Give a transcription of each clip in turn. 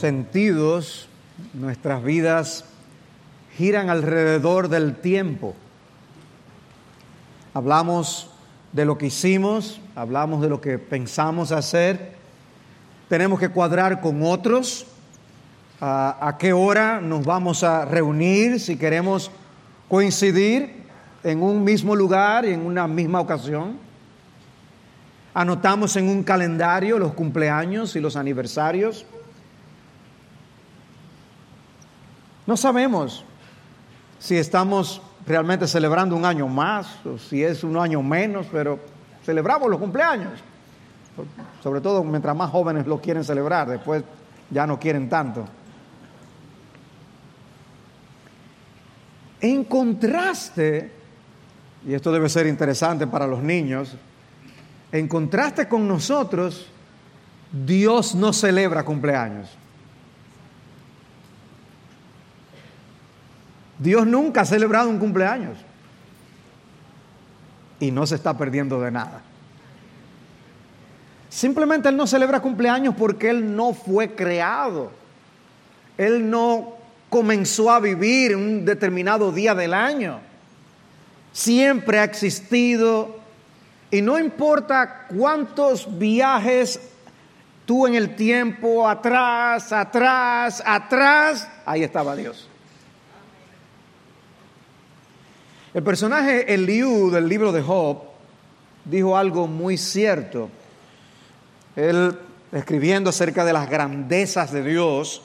sentidos, nuestras vidas giran alrededor del tiempo. Hablamos de lo que hicimos, hablamos de lo que pensamos hacer, tenemos que cuadrar con otros, a, qué hora nos vamos a reunir, si queremos coincidir en un mismo lugar y en una misma ocasión. Anotamos en un calendario los cumpleaños y los aniversarios. No sabemos si estamos realmente celebrando un año más o si es un año menos, pero celebramos los cumpleaños. Sobre todo mientras más jóvenes lo quieren celebrar, después ya no quieren tanto. En contraste, y esto debe ser interesante para los niños, en contraste con nosotros, Dios no celebra cumpleaños. Dios nunca ha celebrado un cumpleaños y no se está perdiendo de nada. Simplemente Él no celebra cumpleaños porque Él no fue creado. Él no comenzó a vivir un determinado día del año. Siempre ha existido y no importa cuántos viajes tú en el tiempo, atrás, atrás, atrás, ahí estaba Dios. El personaje Eliú del libro de Job dijo algo muy cierto. Él, escribiendo acerca de las grandezas de Dios,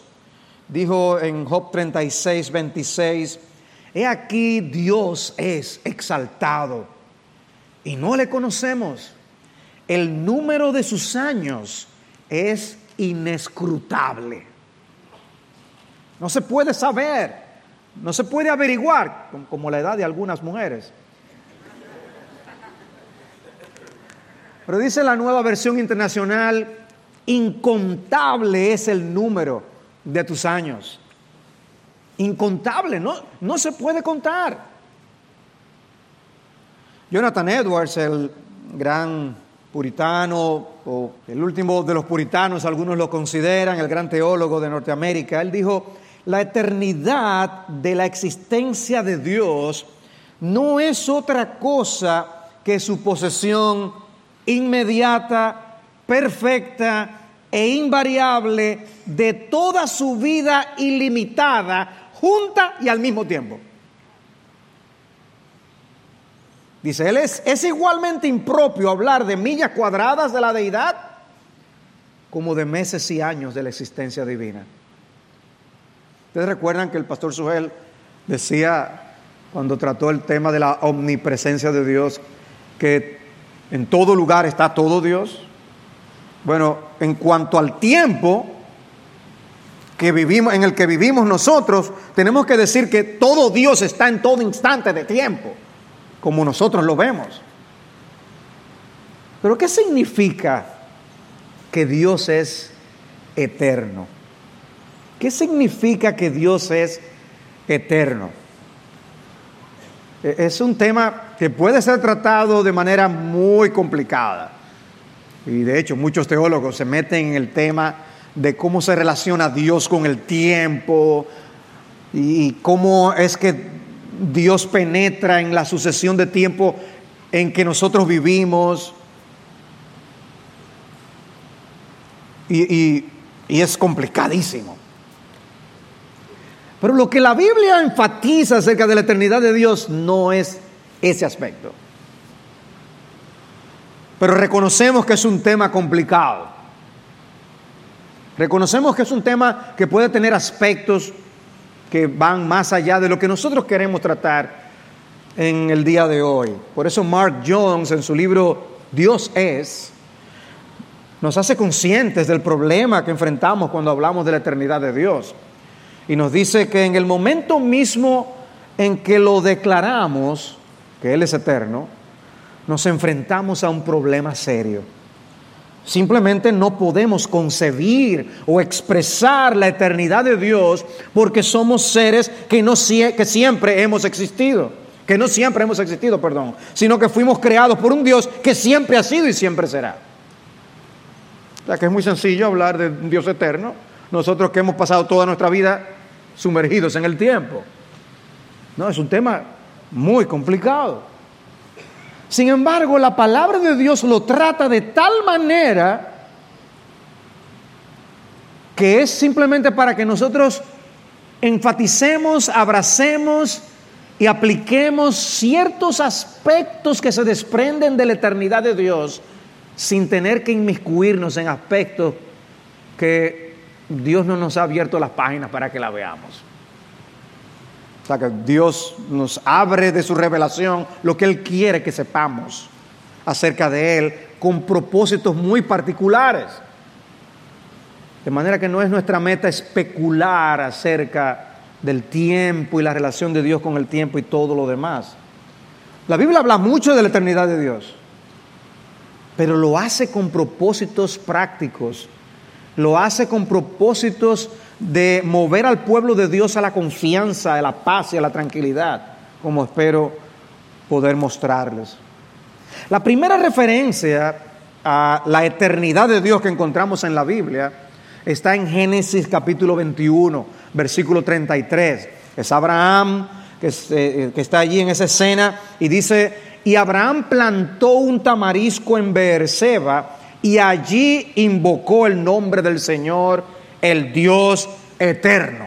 dijo en Job 36, 26, He aquí Dios es exaltado y no le conocemos. El número de sus años es inescrutable. No se puede saber. No se puede averiguar, como la edad de algunas mujeres. Pero dice la nueva versión internacional, incontable es el número de tus años. Incontable, no, no se puede contar. Jonathan Edwards, el gran puritano, o el último de los puritanos, algunos lo consideran, el gran teólogo de Norteamérica, él dijo, la eternidad de la existencia de Dios no es otra cosa que su posesión inmediata, perfecta e invariable de toda su vida ilimitada, junta y al mismo tiempo. Dice, él es, es igualmente impropio hablar de millas cuadradas de la deidad como de meses y años de la existencia divina. Ustedes recuerdan que el pastor Sugel decía cuando trató el tema de la omnipresencia de Dios que en todo lugar está todo Dios. Bueno, en cuanto al tiempo que vivimos en el que vivimos nosotros, tenemos que decir que todo Dios está en todo instante de tiempo, como nosotros lo vemos. Pero ¿qué significa que Dios es eterno? ¿Qué significa que Dios es eterno? E, es un tema que puede ser tratado de manera muy complicada. Y de hecho muchos teólogos se meten en el tema de cómo se relaciona Dios con el tiempo y cómo es que Dios penetra en la sucesión de tiempo en que nosotros vivimos. Y, y es complicadísimo. Pero lo que la Biblia enfatiza acerca de la eternidad de Dios no es ese aspecto. Pero reconocemos que es un tema complicado. Reconocemos que es un tema que puede tener aspectos que van más allá de lo que nosotros queremos tratar en el día de hoy. Por eso Mark Jones en su libro Dios es, nos hace conscientes del problema que enfrentamos cuando hablamos de la eternidad de Dios. Y nos dice que en el momento mismo en que lo declaramos, que Él es eterno, nos enfrentamos a un problema serio. Simplemente no podemos concebir o expresar la eternidad de Dios porque somos seres que, no, que siempre hemos existido, que no siempre hemos existido, perdón, sino que fuimos creados por un Dios que siempre ha sido y siempre será. O sea que es muy sencillo hablar de un Dios eterno nosotros que hemos pasado toda nuestra vida sumergidos en el tiempo. No, es un tema muy complicado. Sin embargo, la palabra de Dios lo trata de tal manera que es simplemente para que nosotros enfaticemos, abracemos y apliquemos ciertos aspectos que se desprenden de la eternidad de Dios sin tener que inmiscuirnos en aspectos que Dios no nos ha abierto las páginas para que la veamos. O sea que Dios nos abre de su revelación lo que Él quiere que sepamos acerca de Él con propósitos muy particulares. De manera que no es nuestra meta especular acerca del tiempo y la relación de Dios con el tiempo y todo lo demás. La Biblia habla mucho de la eternidad de Dios, pero lo hace con propósitos prácticos, lo hace con propósitos de mover al pueblo de Dios a la confianza, a la paz y a la tranquilidad, como espero poder mostrarles. La primera referencia a la eternidad de Dios que encontramos en la Biblia está en Génesis capítulo 21, versículo 33. Es Abraham eh, que, está allí en esa escena y dice, y Abraham plantó un tamarisco en Beerseba y allí invocó el nombre del Señor, el Dios eterno.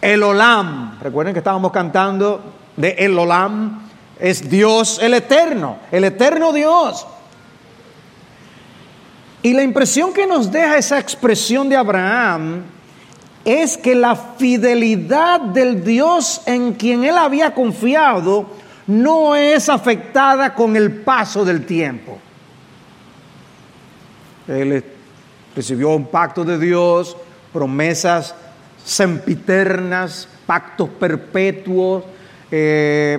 El Olam, recuerden que estábamos cantando de El Olam, es Dios el eterno, el eterno Dios. Y la impresión que nos deja esa expresión de Abraham es que la fidelidad del Dios en quien él había confiado no es afectada con el paso del tiempo. Él recibió un pacto de Dios, promesas sempiternas, pactos perpetuos, eh,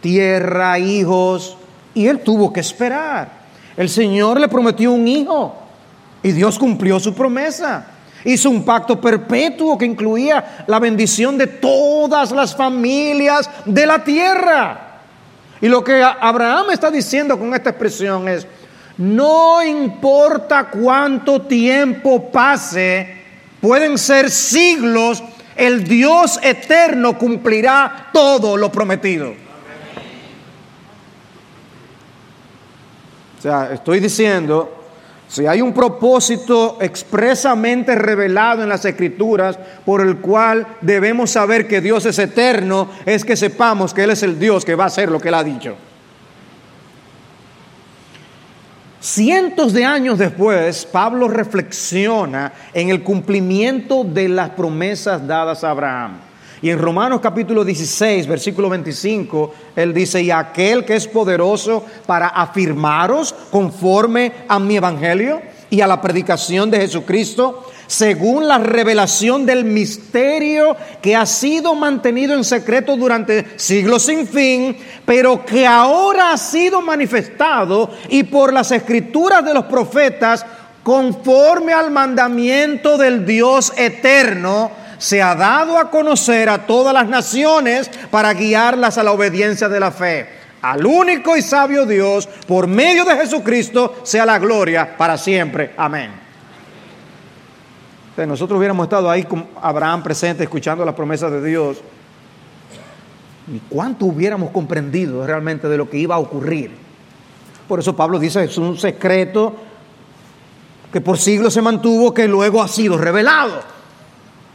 tierra, hijos, y él tuvo que esperar. El Señor le prometió un hijo. Y Dios cumplió su promesa. Hizo un pacto perpetuo que incluía la bendición de todas las familias de la tierra. Y lo que Abraham está diciendo con esta expresión es, no importa cuánto tiempo pase, pueden ser siglos, el Dios eterno cumplirá todo lo prometido. O sea, estoy diciendo si hay un propósito expresamente revelado en las escrituras por el cual debemos saber que Dios es eterno, es que sepamos que Él es el Dios que va a hacer lo que Él ha dicho. Cientos de años después, Pablo reflexiona en el cumplimiento de las promesas dadas a Abraham. Y en Romanos capítulo 16, versículo 25, él dice, y aquel que es poderoso para afirmaros conforme a mi evangelio y a la predicación de Jesucristo, según la revelación del misterio que ha sido mantenido en secreto durante siglos sin fin, pero que ahora ha sido manifestado y por las escrituras de los profetas, conforme al mandamiento del Dios eterno, se ha dado a conocer a todas las naciones para guiarlas a la obediencia de la fe. Al único y sabio Dios, por medio de Jesucristo, sea la gloria para siempre. Amén. Nosotros hubiéramos estado ahí con Abraham presente, escuchando las promesas de Dios, ¿y cuánto hubiéramos comprendido realmente de lo que iba a ocurrir? Por eso Pablo dice, es un secreto que por siglos se mantuvo, que luego ha sido revelado.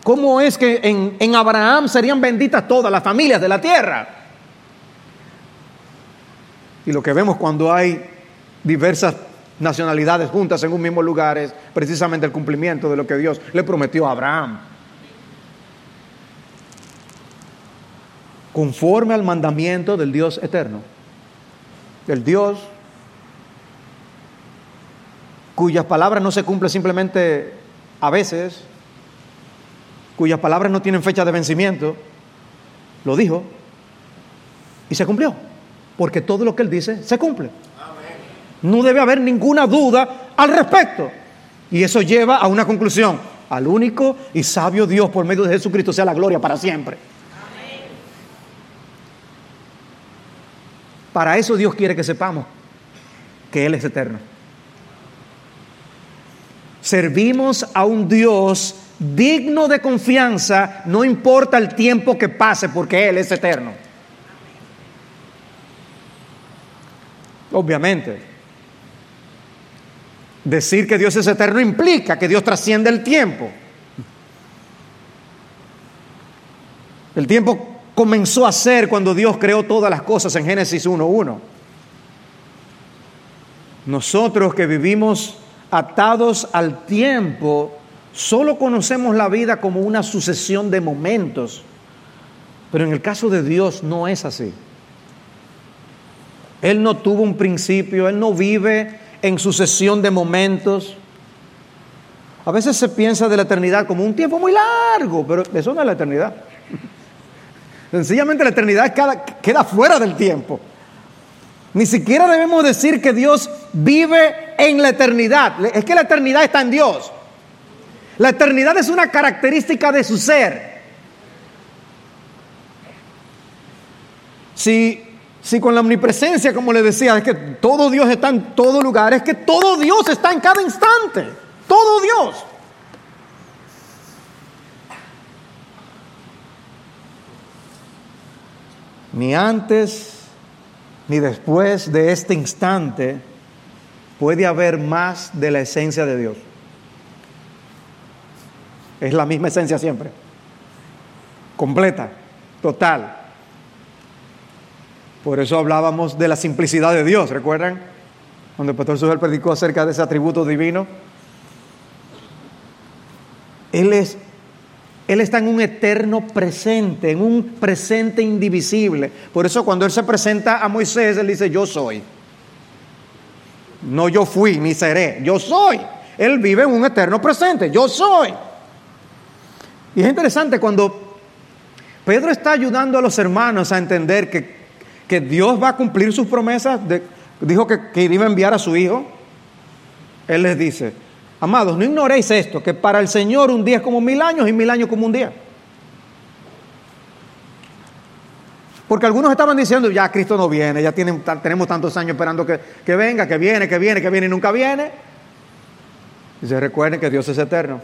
¿Cómo es que en, Abraham serían benditas todas las familias de la tierra? Y lo que vemos cuando hay diversas nacionalidades juntas en un mismo lugar es precisamente el cumplimiento de lo que Dios le prometió a Abraham. Conforme al mandamiento del Dios eterno, del Dios cuyas palabras no se cumplen simplemente a veces, cuyas palabras no tienen fecha de vencimiento, lo dijo y se cumplió, porque todo lo que él dice se cumple. No debe haber ninguna duda al respecto. Y eso lleva a una conclusión. Al único y sabio Dios por medio de Jesucristo sea la gloria para siempre. Para eso Dios quiere que sepamos que Él es eterno. Servimos a un Dios digno de confianza, no importa el tiempo que pase, porque Él es eterno. Obviamente, decir que Dios es eterno implica que Dios trasciende el tiempo. El tiempo comenzó a ser cuando Dios creó todas las cosas en Génesis 1.1. Nosotros que vivimos atados al tiempo, solo conocemos la vida como una sucesión de momentos. Pero en el caso de Dios no es así. Él no tuvo un principio, Él no vive en sucesión de momentos. A veces se piensa de la eternidad como un tiempo muy largo, pero eso no es la eternidad. Sencillamente la eternidad queda, fuera del tiempo. Ni siquiera debemos decir que Dios vive en la eternidad. Es que la eternidad está en Dios. La eternidad es una característica de su ser. Si con la omnipresencia, como le decía, es que todo Dios está en todo lugar, es que todo Dios está en cada instante. Todo Dios. ni antes ni después de este instante puede haber más de la esencia de Dios. Es la misma esencia siempre. Completa, total. Por eso hablábamos de la simplicidad de Dios, ¿recuerdan? Cuando el pastor Sujel predicó acerca de ese atributo divino. Él es él está en un eterno presente, en un presente indivisible. Por eso cuando Él se presenta a Moisés, Él dice, yo soy. No yo fui ni seré, yo soy. Él vive en un eterno presente, yo soy. Y es interesante cuando Pedro está ayudando a los hermanos a entender que, que Dios va a cumplir sus promesas, dijo que, iba a enviar a su Hijo. Él les dice, Amados, no ignoréis esto, que para el Señor un día es como mil años y mil años como un día. Porque algunos estaban diciendo, ya Cristo no viene, ya tenemos tantos años esperando que, que, venga, que viene, que viene, que viene y nunca viene. Y se recuerden que Dios es eterno.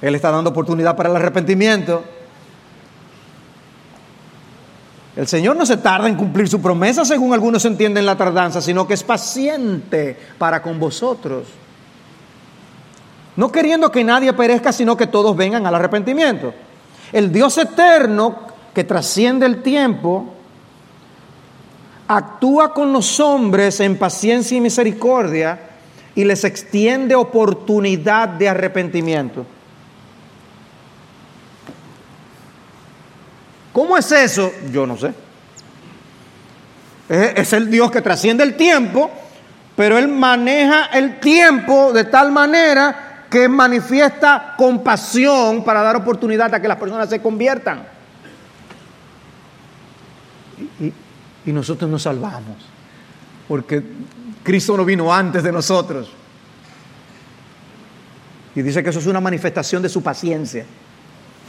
Él está dando oportunidad para el arrepentimiento. El Señor no se tarda en cumplir su promesa, según algunos entienden la tardanza, sino que es paciente para con vosotros. No queriendo que nadie perezca, sino que todos vengan al arrepentimiento. El Dios eterno, que trasciende el tiempo, actúa con los hombres en paciencia y misericordia y les extiende oportunidad de arrepentimiento. ¿Cómo es eso? Yo no sé. Es, el Dios que trasciende el tiempo, pero Él maneja el tiempo de tal manera que manifiesta compasión para dar oportunidad a que las personas se conviertan. Y, y nosotros nos salvamos, porque Cristo no vino antes de nosotros. Y dice que eso es una manifestación de su paciencia.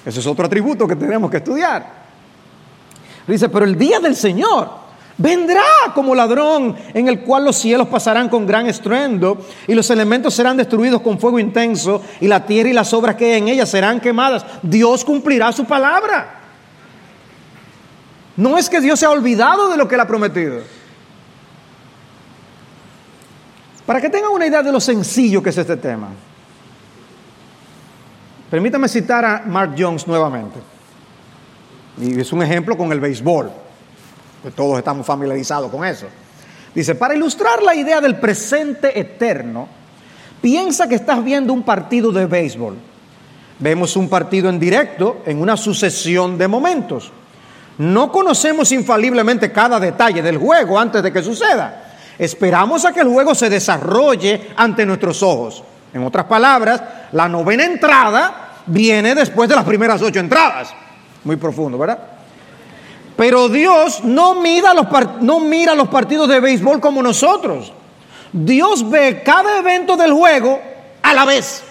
Ese es otro atributo que tenemos que estudiar. Dice, pero el día del Señor vendrá como ladrón en el cual los cielos pasarán con gran estruendo y los elementos serán destruidos con fuego intenso y la tierra y las obras que hay en ella serán quemadas. Dios cumplirá su palabra. No es que Dios se ha olvidado de lo que él ha prometido. Para que tengan una idea de lo sencillo que es este tema, permítame citar a Mark Jones nuevamente. Y es un ejemplo con el béisbol. Todos estamos familiarizados con eso. Dice, para ilustrar la idea del presente eterno, piensa que estás viendo un partido de béisbol. Vemos un partido en directo en una sucesión de momentos. No conocemos infaliblemente cada detalle del juego antes de que suceda. Esperamos a que el juego se desarrolle ante nuestros ojos. En otras palabras, la novena entrada viene después de las primeras ocho entradas muy profundo, ¿verdad? Pero Dios no mira, los no mira los partidos de béisbol como nosotros. Dios ve cada evento del juego a la vez.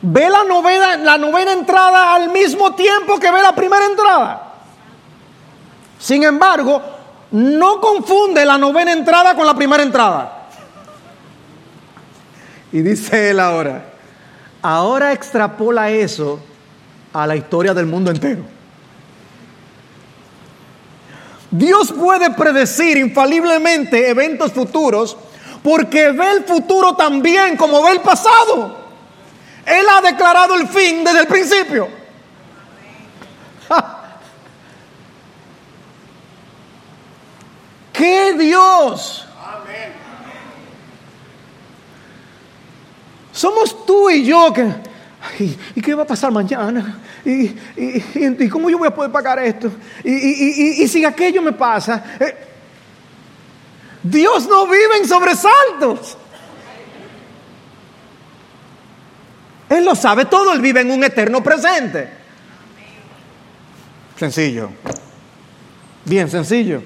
Ve la novena, la novena entrada al mismo tiempo que ve la primera entrada. Sin embargo, no confunde la novena entrada con la primera entrada. Y dice él ahora, ahora extrapola eso a la historia del mundo entero. Dios puede predecir infaliblemente eventos futuros porque ve el futuro también como ve el pasado. Él ha declarado el fin desde el principio. ¡Qué Dios! Somos tú y yo que... ¿Y qué va a pasar mañana? ¿Y, cómo yo voy a poder pagar esto? ¿Y, si aquello me pasa? Eh, Dios no vive en sobresaltos. Él lo sabe todo, Él vive en un eterno presente. Sencillo. Bien sencillo.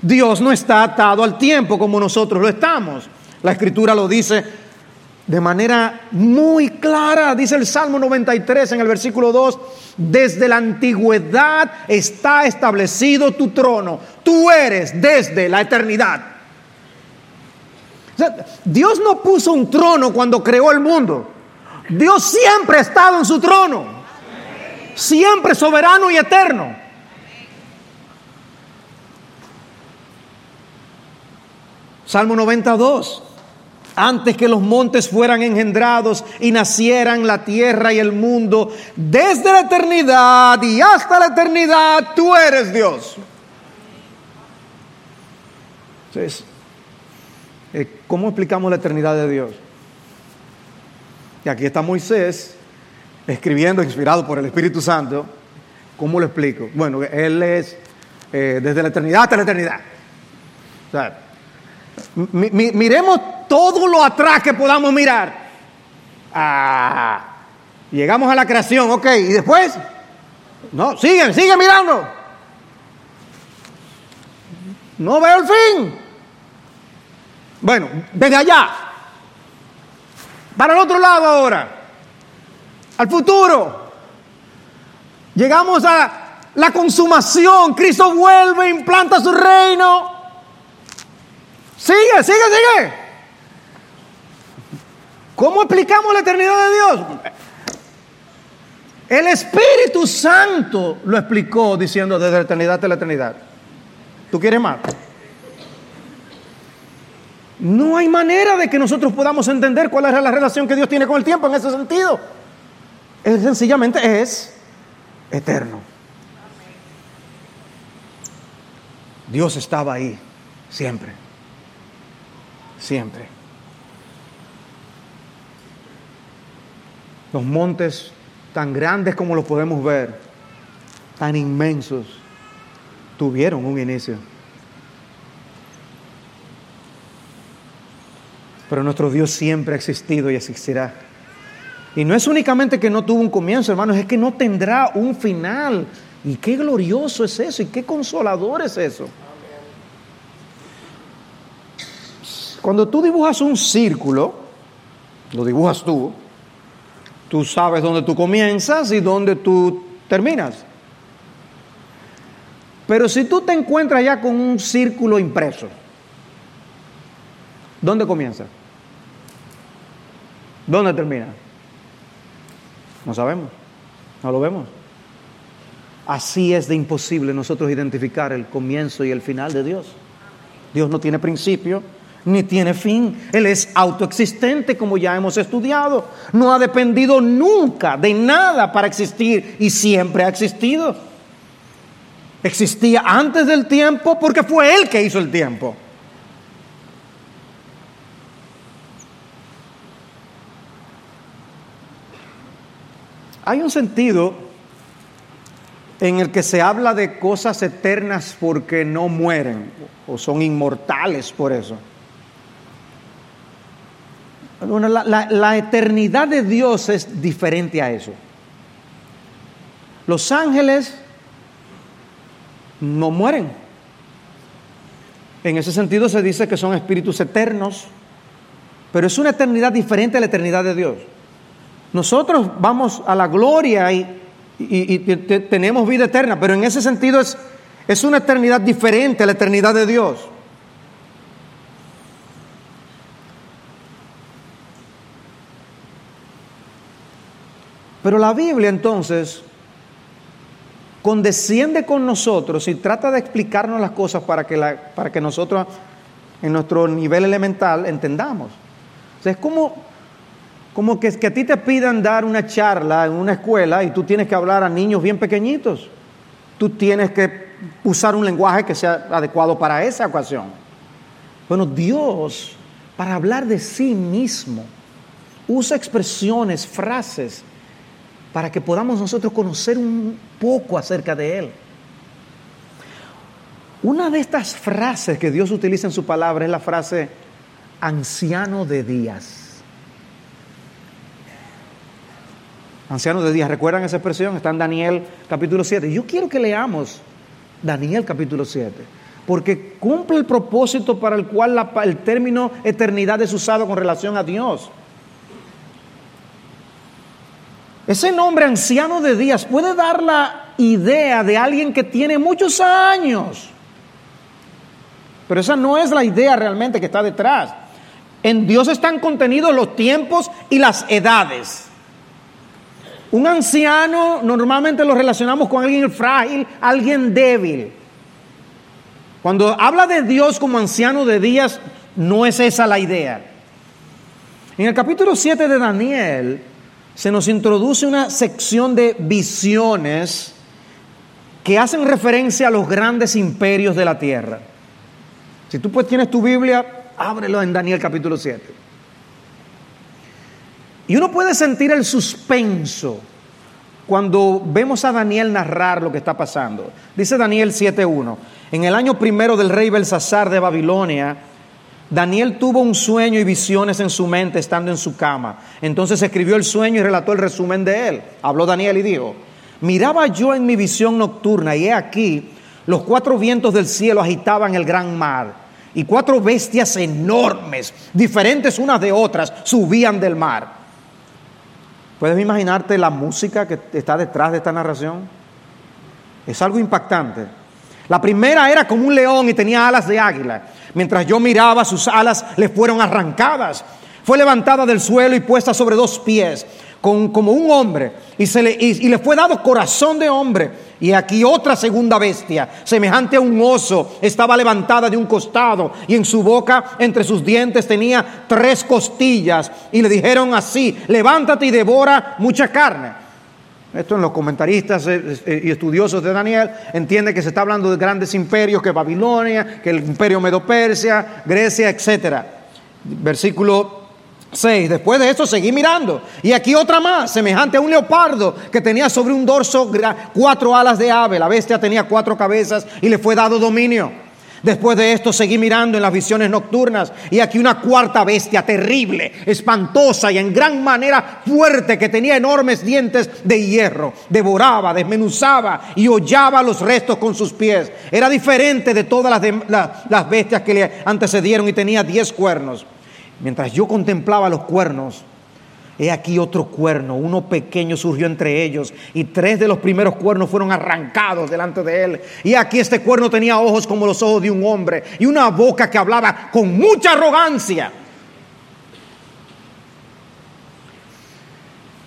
Dios no está atado al tiempo como nosotros lo estamos. La escritura lo dice de manera muy clara, dice el Salmo 93 en el versículo 2, desde la antigüedad está establecido tu trono, tú eres desde la eternidad. Dios no puso un trono cuando creó el mundo, Dios siempre ha estado en su trono, siempre soberano y eterno. Salmo 92 antes que los montes fueran engendrados y nacieran la tierra y el mundo, desde la eternidad y hasta la eternidad, tú eres Dios. Entonces, eh, ¿cómo explicamos la eternidad de Dios? Y aquí está Moisés escribiendo, inspirado por el Espíritu Santo. ¿Cómo lo explico? Bueno, Él es eh, desde la eternidad hasta la eternidad. O sea, miremos todo lo atrás que podamos mirar. Ah, llegamos a la creación, ok, y después, no, siguen, siguen mirando. No veo el fin. Bueno, desde allá, para el otro lado ahora, al futuro. Llegamos a la consumación, Cristo vuelve, implanta su reino. Sigue, sigue, sigue. ¿Cómo explicamos la eternidad de Dios? El Espíritu Santo lo explicó diciendo desde la eternidad hasta la eternidad. ¿Tú quieres más? No hay manera de que nosotros podamos entender cuál es la relación que Dios tiene con el tiempo en ese sentido. Él sencillamente es eterno. Dios estaba ahí siempre siempre. Los montes tan grandes como los podemos ver, tan inmensos, tuvieron un inicio. Pero nuestro Dios siempre ha existido y existirá. Y no es únicamente que no tuvo un comienzo, hermanos, es que no tendrá un final. Y qué glorioso es eso, y qué consolador es eso. Cuando tú dibujas un círculo, lo dibujas tú, tú sabes dónde tú comienzas y dónde tú terminas. Pero si tú te encuentras ya con un círculo impreso, ¿dónde comienza? ¿Dónde termina? No sabemos, no lo vemos. Así es de imposible nosotros identificar el comienzo y el final de Dios. Dios no tiene principio, ni tiene fin. Él es autoexistente, como ya hemos estudiado. No ha dependido nunca de nada para existir y siempre ha existido. Existía antes del tiempo porque fue Él que hizo el tiempo. Hay un sentido en el que se habla de cosas eternas porque no mueren o son inmortales por eso. La, eternidad de Dios es diferente a eso. Los ángeles no mueren. En ese sentido se dice que son espíritus eternos, pero es una eternidad diferente a la eternidad de Dios. Nosotros vamos a la gloria y, tenemos vida eterna, pero en ese sentido es, es una eternidad diferente a la eternidad de Dios. Pero la Biblia entonces condesciende con nosotros y trata de explicarnos las cosas para que, para que nosotros en nuestro nivel elemental entendamos. O sea, es como, como que, que a ti te pidan dar una charla en una escuela y tú tienes que hablar a niños bien pequeñitos. Tú tienes que usar un lenguaje que sea adecuado para esa ocasión. Bueno, Dios, para hablar de sí mismo, usa expresiones, frases, para que podamos nosotros conocer un poco acerca de Él. Una de estas frases que Dios utiliza en su palabra es la frase anciano de días. Anciano de días, ¿recuerdan esa expresión? Está en Daniel capítulo 7. Yo quiero que leamos Daniel capítulo 7, porque cumple el propósito para el cual el término eternidad es usado con relación a Dios. Ese nombre anciano de días puede dar la idea de alguien que tiene muchos años. Pero esa no es la idea realmente que está detrás. En Dios están contenidos los tiempos y las edades. Un anciano normalmente lo relacionamos con alguien frágil, alguien débil. Cuando habla de Dios como anciano de días, no es esa la idea. En el capítulo 7 de Daniel se nos introduce una sección de visiones que hacen referencia a los grandes imperios de la tierra. Si tú pues tienes tu Biblia, ábrelo en Daniel capítulo 7. Y uno puede sentir el suspenso cuando vemos a Daniel narrar lo que está pasando. Dice Daniel 7.1, en el año primero del rey Belsasar de Babilonia, Daniel tuvo un sueño y visiones en su mente estando en su cama. Entonces escribió el sueño y relató el resumen de él. Habló Daniel y dijo, miraba yo en mi visión nocturna y he aquí, los cuatro vientos del cielo agitaban el gran mar y cuatro bestias enormes, diferentes unas de otras, subían del mar. ¿Puedes imaginarte la música que está detrás de esta narración? Es algo impactante. La primera era como un león y tenía alas de águila. Mientras yo miraba, sus alas le fueron arrancadas. Fue levantada del suelo y puesta sobre dos pies como un hombre, y, se le, y, le fue dado corazón de hombre. Y aquí otra segunda bestia, semejante a un oso, estaba levantada de un costado, y en su boca, entre sus dientes, tenía tres costillas. Y le dijeron así: Levántate y devora mucha carne. Esto en los comentaristas eh, eh, y estudiosos de Daniel entiende que se está hablando de grandes imperios, que Babilonia, que el imperio Medo-Persia, Grecia, etc. Versículo 6. Después de esto seguí mirando. Y aquí otra más, semejante a un leopardo que tenía sobre un dorso cuatro alas de ave. La bestia tenía cuatro cabezas y le fue dado dominio. Después de esto seguí mirando en las visiones nocturnas y aquí una cuarta bestia terrible, espantosa y en gran manera fuerte que tenía enormes dientes de hierro. Devoraba, desmenuzaba y hollaba los restos con sus pies. Era diferente de todas las, las bestias que le antecedieron y tenía diez cuernos. Mientras yo contemplaba los cuernos, he aquí otro cuerno, uno pequeño surgió entre ellos, y tres de los primeros cuernos fueron arrancados delante de él. Y aquí este cuerno tenía ojos como los ojos de un hombre, y una boca que hablaba con mucha arrogancia.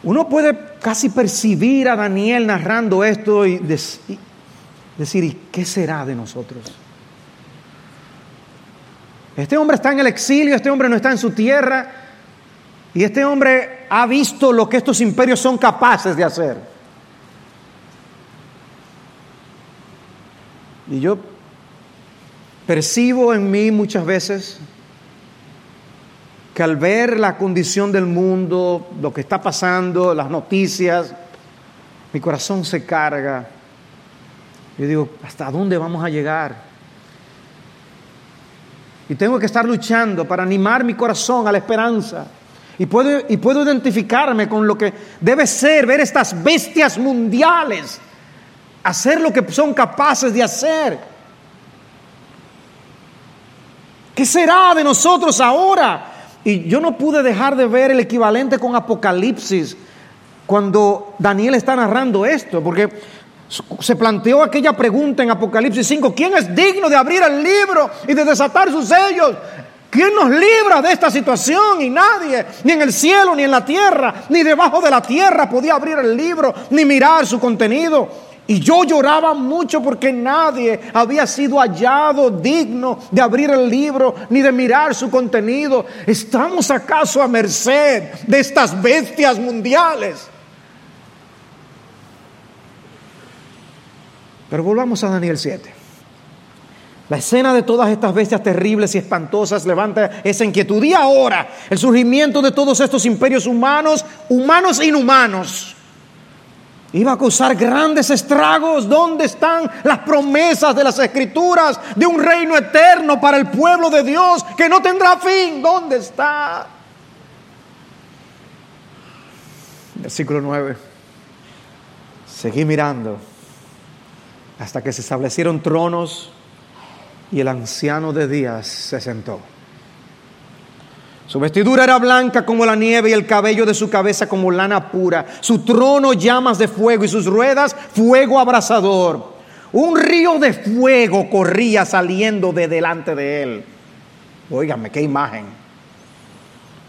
Uno puede casi percibir a Daniel narrando esto y decir, ¿y qué será de nosotros? Este hombre está en el exilio, este hombre no está en su tierra y este hombre ha visto lo que estos imperios son capaces de hacer. Y yo percibo en mí muchas veces que al ver la condición del mundo, lo que está pasando, las noticias, mi corazón se carga. Yo digo, ¿hasta dónde vamos a llegar? Y tengo que estar luchando para animar mi corazón a la esperanza. Y puedo, y puedo identificarme con lo que debe ser, ver estas bestias mundiales, hacer lo que son capaces de hacer. ¿Qué será de nosotros ahora? Y yo no pude dejar de ver el equivalente con Apocalipsis cuando Daniel está narrando esto, porque se planteó aquella pregunta en Apocalipsis 5, ¿quién es digno de abrir el libro y de desatar sus sellos? ¿Quién nos libra de esta situación? Y nadie, ni en el cielo, ni en la tierra, ni debajo de la tierra podía abrir el libro, ni mirar su contenido. Y yo lloraba mucho porque nadie había sido hallado digno de abrir el libro ni de mirar su contenido. ¿Estamos acaso a merced de estas bestias mundiales? Pero volvamos a Daniel 7. La escena de todas estas bestias terribles y espantosas levanta esa inquietud. Y ahora, el surgimiento de todos estos imperios humanos, humanos e inhumanos, iba a causar grandes estragos. ¿Dónde están las promesas de las escrituras de un reino eterno para el pueblo de Dios que no tendrá fin? ¿Dónde está? Versículo 9. Seguí mirando hasta que se establecieron tronos y el anciano de días se sentó. Su vestidura era blanca como la nieve y el cabello de su cabeza como lana pura. Su trono llamas de fuego y sus ruedas fuego abrasador. Un río de fuego corría saliendo de delante de él. Óigame, qué imagen.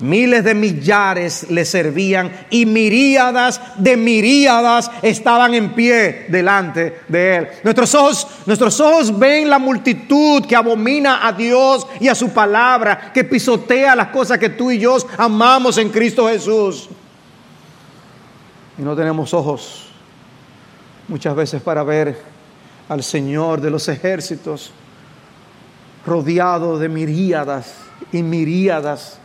Miles de millares le servían y miríadas de miríadas estaban en pie delante de él. Nuestros ojos, nuestros ojos ven la multitud que abomina a Dios y a su palabra, que pisotea las cosas que tú y yo amamos en Cristo Jesús. Y no tenemos ojos muchas veces para ver al Señor de los ejércitos rodeado de miríadas y miríadas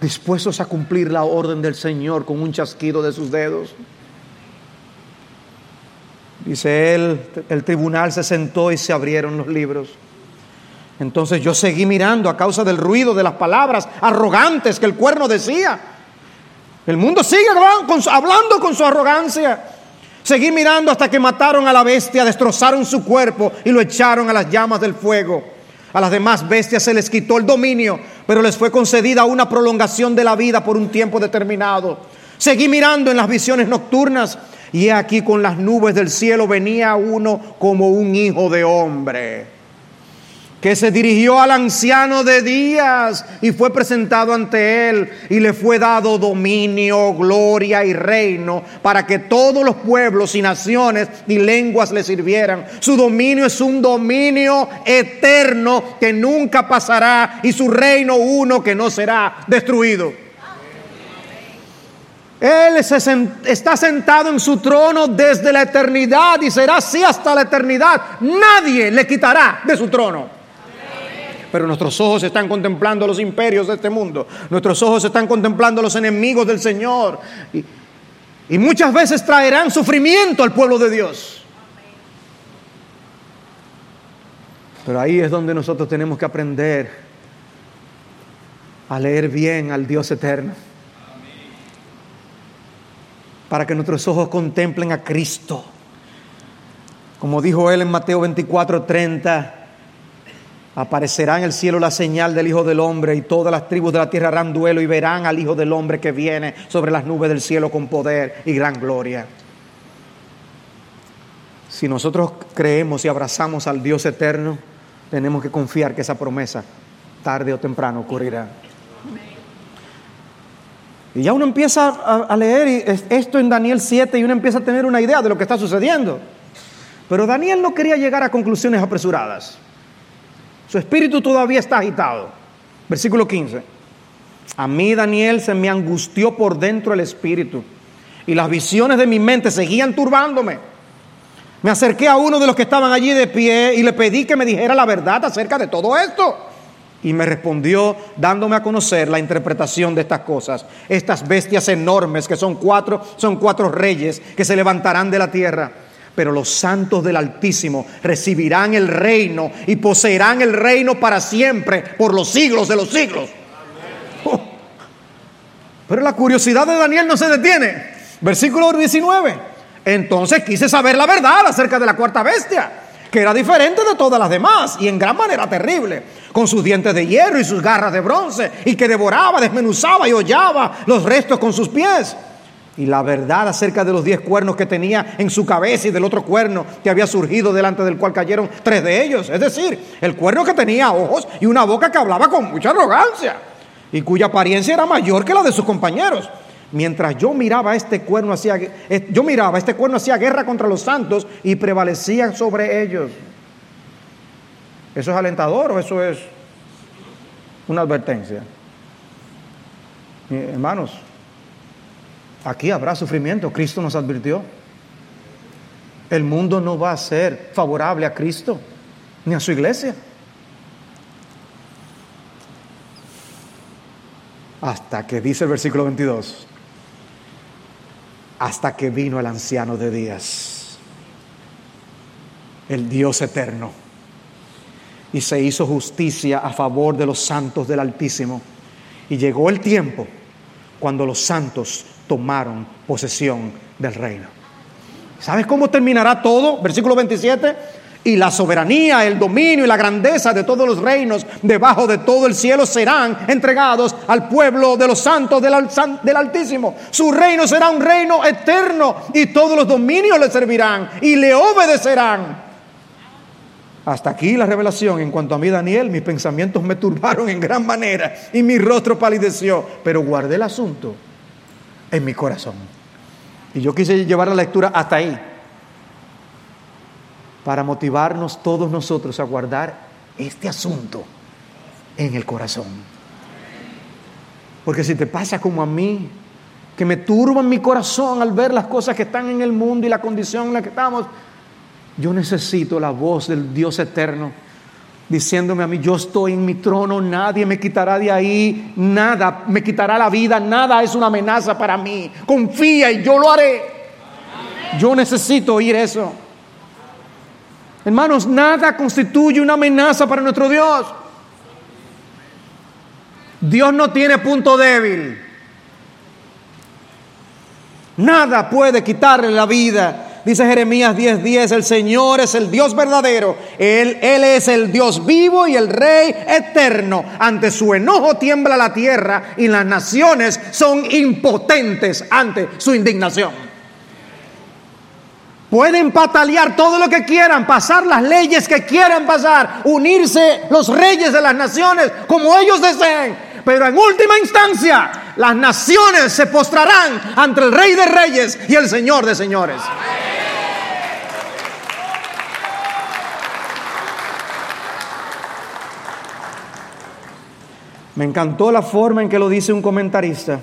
dispuestos a cumplir la orden del Señor con un chasquido de sus dedos. Dice él, el tribunal se sentó y se abrieron los libros. Entonces yo seguí mirando a causa del ruido de las palabras arrogantes que el cuerno decía. El mundo sigue hablando con su arrogancia. Seguí mirando hasta que mataron a la bestia, destrozaron su cuerpo y lo echaron a las llamas del fuego. A las demás bestias se les quitó el dominio, pero les fue concedida una prolongación de la vida por un tiempo determinado. Seguí mirando en las visiones nocturnas y aquí con las nubes del cielo venía uno como un hijo de hombre que se dirigió al anciano de días y fue presentado ante él y le fue dado dominio, gloria y reino para que todos los pueblos y naciones y lenguas le sirvieran. Su dominio es un dominio eterno que nunca pasará y su reino uno que no será destruido. Él está sentado en su trono desde la eternidad y será así hasta la eternidad. Nadie le quitará de su trono pero nuestros ojos están contemplando los imperios de este mundo, nuestros ojos están contemplando los enemigos del Señor y, y muchas veces traerán sufrimiento al pueblo de Dios. Pero ahí es donde nosotros tenemos que aprender a leer bien al Dios eterno. Para que nuestros ojos contemplen a Cristo. Como dijo él en Mateo 24, 30 Aparecerá en el cielo la señal del Hijo del Hombre y todas las tribus de la tierra harán duelo y verán al Hijo del Hombre que viene sobre las nubes del cielo con poder y gran gloria. Si nosotros creemos y abrazamos al Dios eterno, tenemos que confiar que esa promesa tarde o temprano ocurrirá. Y ya uno empieza a, leer esto en Daniel 7 y uno empieza a tener una idea de lo que está sucediendo. Pero Daniel no quería llegar a conclusiones apresuradas. Su espíritu todavía está agitado. Versículo 15. A mí, Daniel, se me angustió por dentro el espíritu y las visiones de mi mente seguían turbándome. Me acerqué a uno de los que estaban allí de pie y le pedí que me dijera la verdad acerca de todo esto. Y me respondió dándome a conocer la interpretación de estas cosas. Estas bestias enormes que son cuatro, son cuatro reyes que se levantarán de la tierra pero los santos del Altísimo recibirán el reino y poseerán el reino para siempre, por los siglos de los siglos. Oh. Pero la curiosidad de Daniel no se detiene. Versículo 19. Entonces quise saber la verdad acerca de la cuarta bestia, que era diferente de todas las demás y en gran manera terrible, con sus dientes de hierro y sus garras de bronce, y que devoraba, desmenuzaba y hollaba los restos con sus pies y la verdad acerca de los diez cuernos que tenía en su cabeza y del otro cuerno que había surgido delante del cual cayeron tres de ellos. Es decir, el cuerno que tenía ojos y una boca que hablaba con mucha arrogancia y cuya apariencia era mayor que la de sus compañeros. Mientras yo miraba este cuerno hacía, yo miraba este cuerno hacía guerra contra los santos y prevalecían sobre ellos. ¿Eso es alentador o eso es una advertencia? Hermanos, Aquí habrá sufrimiento, Cristo nos advirtió. El mundo no va a ser favorable a Cristo ni a su iglesia. Hasta que dice el versículo 22, hasta que vino el anciano de días, el Dios eterno, y se hizo justicia a favor de los santos del Altísimo. Y llegó el tiempo cuando los santos tomaron posesión del reino. ¿Sabes cómo terminará todo? Versículo 27. Y la soberanía, el dominio y la grandeza de todos los reinos debajo de todo el cielo serán entregados al pueblo de los santos del, Altísimo. Su reino será un reino eterno y todos los dominios le servirán y le obedecerán. Hasta aquí la revelación. En cuanto a mí, Daniel, mis pensamientos me turbaron en gran manera y mi rostro palideció, pero guardé el asunto en mi corazón. Y yo quise llevar la lectura hasta ahí, para motivarnos todos nosotros a guardar este asunto en el corazón. Porque si te pasa como a mí, que me turba mi corazón al ver las cosas que están en el mundo y la condición en la que estamos, yo necesito la voz del Dios eterno diciéndome a mí, yo estoy en mi trono, nadie me quitará de ahí, nada me quitará la vida, nada es una amenaza para mí. Confía y yo lo haré. Yo necesito oír eso. Hermanos, nada constituye una amenaza para nuestro Dios. Dios no tiene punto débil. Nada puede quitarle la vida Dice Jeremías 10:10, 10, el Señor es el Dios verdadero, él, él es el Dios vivo y el Rey eterno. Ante su enojo tiembla la tierra y las naciones son impotentes ante su indignación. Pueden patalear todo lo que quieran, pasar las leyes que quieran pasar, unirse los reyes de las naciones como ellos deseen, pero en última instancia las naciones se postrarán ante el Rey de Reyes y el Señor de Señores. Me encantó la forma en que lo dice un comentarista.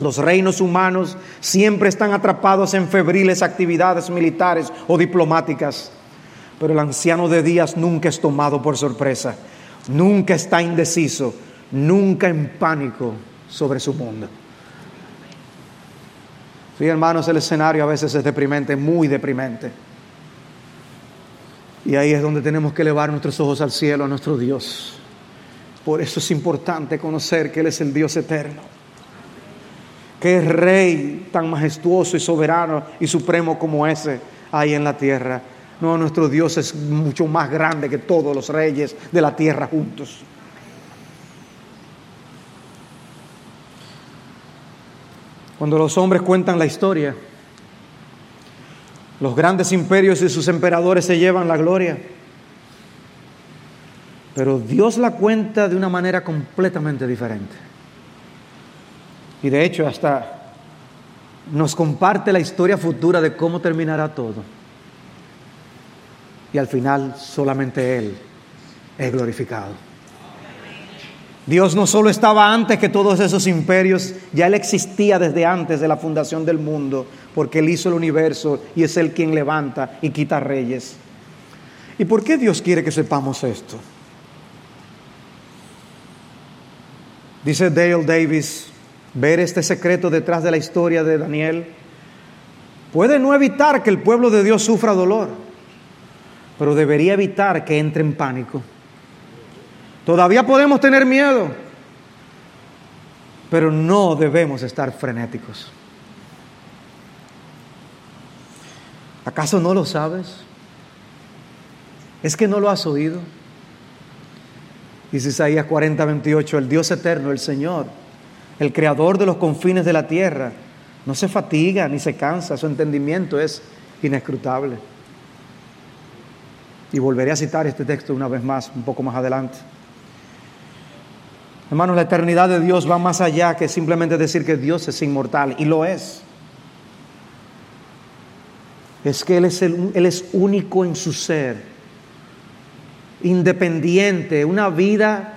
Los reinos humanos siempre están atrapados en febriles actividades militares o diplomáticas, pero el anciano de días nunca es tomado por sorpresa, nunca está indeciso, nunca en pánico sobre su mundo. Sí, hermanos, el escenario a veces es deprimente, muy deprimente. Y ahí es donde tenemos que elevar nuestros ojos al cielo, a nuestro Dios. Por eso es importante conocer que Él es el Dios eterno, que es Rey tan majestuoso y soberano y supremo como ese hay en la tierra. No, nuestro Dios es mucho más grande que todos los reyes de la tierra juntos. Cuando los hombres cuentan la historia, los grandes imperios y sus emperadores se llevan la gloria. Pero Dios la cuenta de una manera completamente diferente. Y de hecho hasta nos comparte la historia futura de cómo terminará todo. Y al final solamente Él es glorificado. Dios no solo estaba antes que todos esos imperios, ya Él existía desde antes de la fundación del mundo, porque Él hizo el universo y es Él quien levanta y quita reyes. ¿Y por qué Dios quiere que sepamos esto? Dice Dale Davis, ver este secreto detrás de la historia de Daniel puede no evitar que el pueblo de Dios sufra dolor, pero debería evitar que entre en pánico. Todavía podemos tener miedo, pero no debemos estar frenéticos. ¿Acaso no lo sabes? ¿Es que no lo has oído? Dice Isaías 40, 28, el Dios eterno, el Señor, el creador de los confines de la tierra, No se fatiga ni se cansa, su entendimiento es inescrutable. Y volveré a citar este texto una vez más, un poco más adelante. Hermanos, la eternidad de Dios va más allá que simplemente decir que Dios es inmortal, y lo es. Es que Él es, Él es único en su ser, independiente, una vida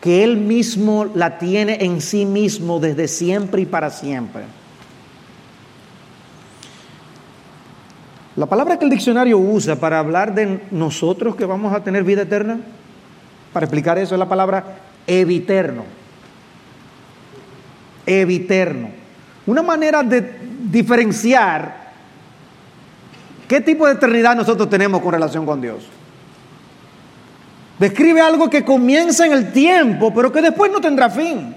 que Él mismo la tiene en sí mismo desde siempre y para siempre. La palabra que el diccionario usa para hablar de nosotros que vamos a tener vida eterna, para explicar eso, es la palabra eviterno. Eviterno. Una manera de diferenciar qué tipo de eternidad nosotros tenemos con relación con Dios. Describe algo que comienza en el tiempo, pero que después no tendrá fin.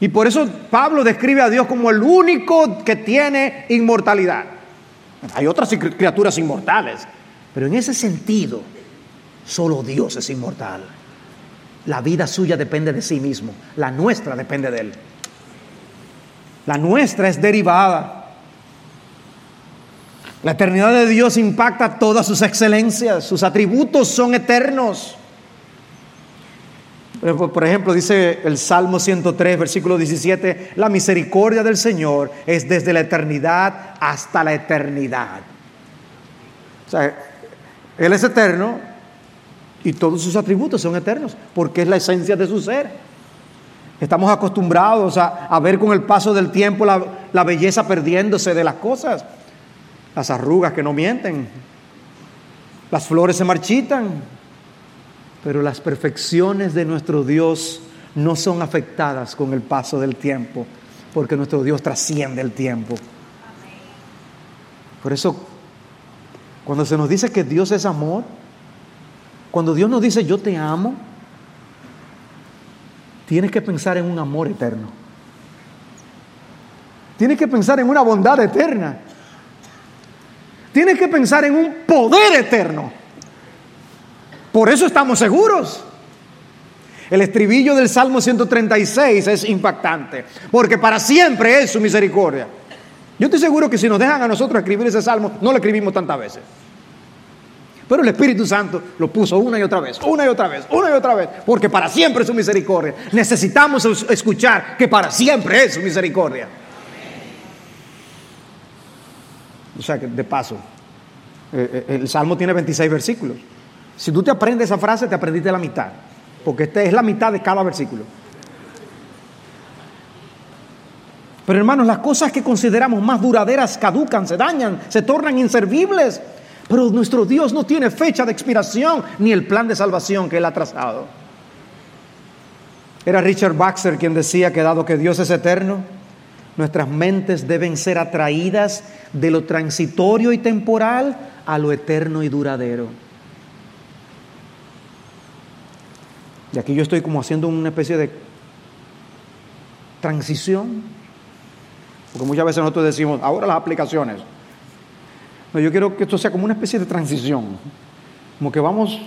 Y por eso Pablo describe a Dios como el único que tiene inmortalidad. Hay otras criaturas inmortales, pero en ese sentido, solo Dios es inmortal. La vida suya depende de sí mismo, la nuestra depende de Él. La nuestra es derivada. La eternidad de Dios impacta todas sus excelencias, sus atributos son eternos. Por ejemplo, dice el Salmo 103, versículo 17, la misericordia del Señor es desde la eternidad hasta la eternidad. O sea, Él es eterno, y todos sus atributos son eternos, porque es la esencia de su ser. Estamos acostumbrados a, ver con el paso del tiempo la, belleza perdiéndose de las cosas, las arrugas que no mienten, las flores se marchitan, pero las perfecciones de nuestro Dios no son afectadas con el paso del tiempo, porque nuestro Dios trasciende el tiempo. Por eso, cuando se nos dice que Dios es amor, cuando Dios nos dice yo te amo, tienes que pensar en un amor eterno. Tienes que pensar en una bondad eterna. Tienes que pensar en un poder eterno. Por eso estamos seguros. El estribillo del Salmo 136 es impactante, porque para siempre es su misericordia. Yo estoy seguro que si nos dejan a nosotros escribir ese salmo, no lo escribimos tantas veces. Pero el Espíritu Santo lo puso una y otra vez, una y otra vez, una y otra vez, porque para siempre es su misericordia. Necesitamos escuchar que para siempre es su misericordia. O sea que de paso, eh, eh, el Salmo tiene 26 versículos. Si tú te aprendes esa frase, te aprendiste la mitad, porque esta es la mitad de cada versículo. Pero hermanos, las cosas que consideramos más duraderas caducan, se dañan, se tornan inservibles. Pero nuestro Dios no tiene fecha de expiración ni el plan de salvación que Él ha trazado. Era Richard Baxter quien decía que dado que Dios es eterno, nuestras mentes deben ser atraídas de lo transitorio y temporal a lo eterno y duradero. Y aquí yo estoy como haciendo una especie de transición, porque muchas veces nosotros decimos, ahora las aplicaciones, yo quiero que esto sea como una especie de transición. Como que vamos,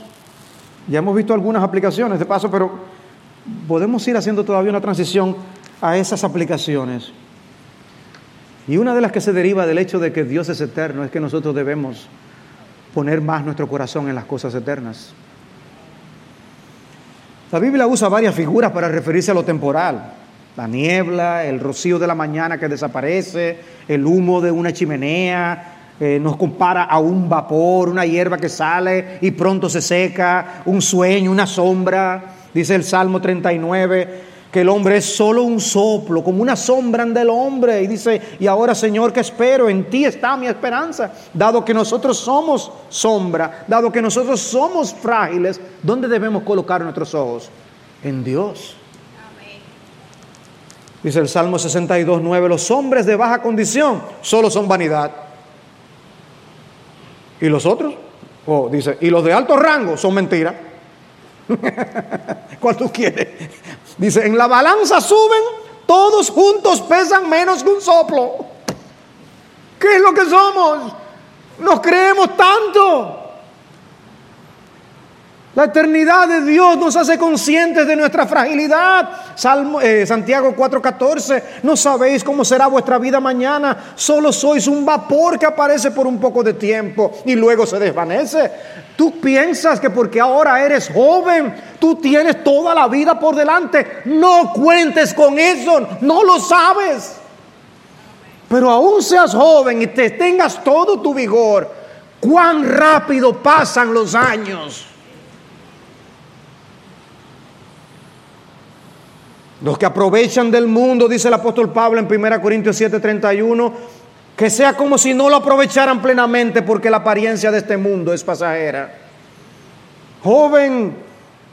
ya hemos visto algunas aplicaciones de paso, pero podemos ir haciendo todavía una transición a esas aplicaciones. Y una de las que se deriva del hecho de que Dios es eterno es que nosotros debemos poner más nuestro corazón en las cosas eternas. La Biblia usa varias figuras para referirse a lo temporal. La niebla, el rocío de la mañana que desaparece, el humo de una chimenea, eh, nos compara a un vapor, una hierba que sale y pronto se seca, un sueño, una sombra. Dice el Salmo 39 que el hombre es solo un soplo, como una sombra del hombre. Y dice, y ahora Señor, ¿qué espero? En ti está mi esperanza. Dado que nosotros somos sombra, dado que nosotros somos frágiles, ¿dónde debemos colocar nuestros ojos? En Dios. Dice el Salmo 62, 9, los hombres de baja condición solo son vanidad. ¿Y los otros? Oh, dice, y los de alto rango son mentiras. ¿Cuál tú quieres? Dice, en la balanza suben, todos juntos pesan menos que un soplo. ¿Qué es lo que somos? Nos creemos tanto. La eternidad de Dios nos hace conscientes de nuestra fragilidad. Salmo, eh, Santiago 4:14, no sabéis cómo será vuestra vida mañana, solo sois un vapor que aparece por un poco de tiempo y luego se desvanece. Tú piensas que porque ahora eres joven, tú tienes toda la vida por delante. No cuentes con eso, no lo sabes. Pero aún seas joven y te tengas todo tu vigor, cuán rápido pasan los años. Los que aprovechan del mundo, dice el apóstol Pablo en 1 Corintios 7:31, que sea como si no lo aprovecharan plenamente porque la apariencia de este mundo es pasajera. Joven,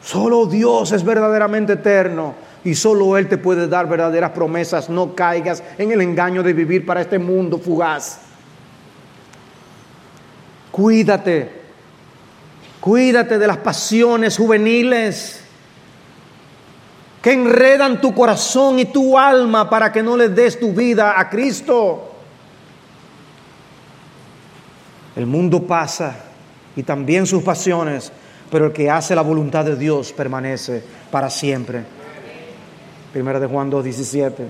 solo Dios es verdaderamente eterno y solo Él te puede dar verdaderas promesas. No caigas en el engaño de vivir para este mundo fugaz. Cuídate, cuídate de las pasiones juveniles que enredan tu corazón y tu alma para que no le des tu vida a Cristo. El mundo pasa y también sus pasiones, pero el que hace la voluntad de Dios permanece para siempre. Primera de Juan 2, 17.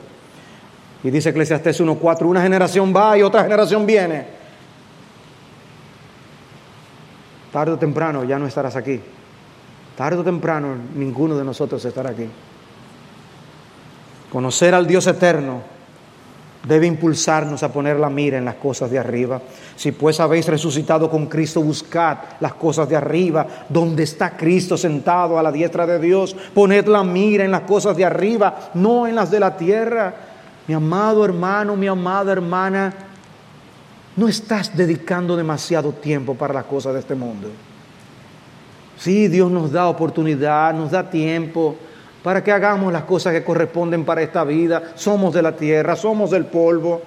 Y dice Eclesiastés 1.4, una generación va y otra generación viene. Tarde o temprano ya no estarás aquí. Tarde o temprano ninguno de nosotros estará aquí. Conocer al Dios eterno debe impulsarnos a poner la mira en las cosas de arriba. Si pues habéis resucitado con Cristo, buscad las cosas de arriba, donde está Cristo sentado a la diestra de Dios. Poned la mira en las cosas de arriba, no en las de la tierra. Mi amado hermano, mi amada hermana, no estás dedicando demasiado tiempo para las cosas de este mundo. Sí, Dios nos da oportunidad, nos da tiempo para que hagamos las cosas que corresponden para esta vida. Somos de la tierra, somos del polvo.